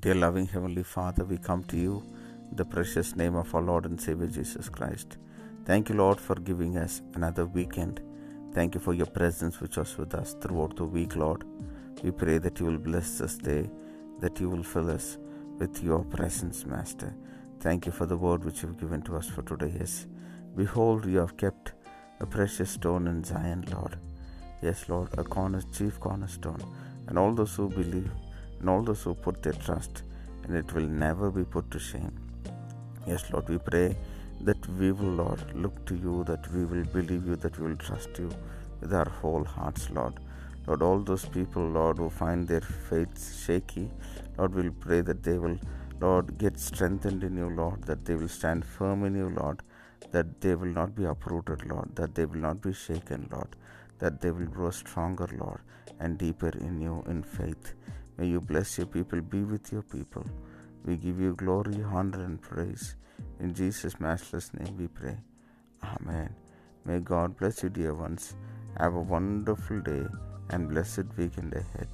Dear loving Heavenly Father, we come to you in the precious name of our Lord and Savior Jesus Christ. Thank you, Lord, for giving us another weekend. Thank you for your presence which was with us throughout the week, Lord. We pray that you will bless us day, that you will fill us with your presence, Master. Thank you for the word which you've given to us for today. Yes, behold, you have kept a precious stone in Zion, Lord. Yes, Lord, a corner, chief cornerstone, and all those who believe, and all those who put their trust, and it will never be put to shame. Yes, Lord, we pray that we will, Lord, look to you, that we will believe you, that we will trust you with our whole hearts, Lord. Lord, all those people, Lord, who find their faith shaky, Lord, we'll pray that they will, Lord, get strengthened in you, Lord, that they will stand firm in you, Lord, that they will not be uprooted, Lord, that they will not be shaken, Lord, that they will grow stronger, Lord, and deeper in you in faith. May you bless your people, be with your people. We give you glory, honor, and praise. In Jesus' matchless name we pray. Amen. May God bless you, dear ones. Have a wonderful day and blessed weekend ahead.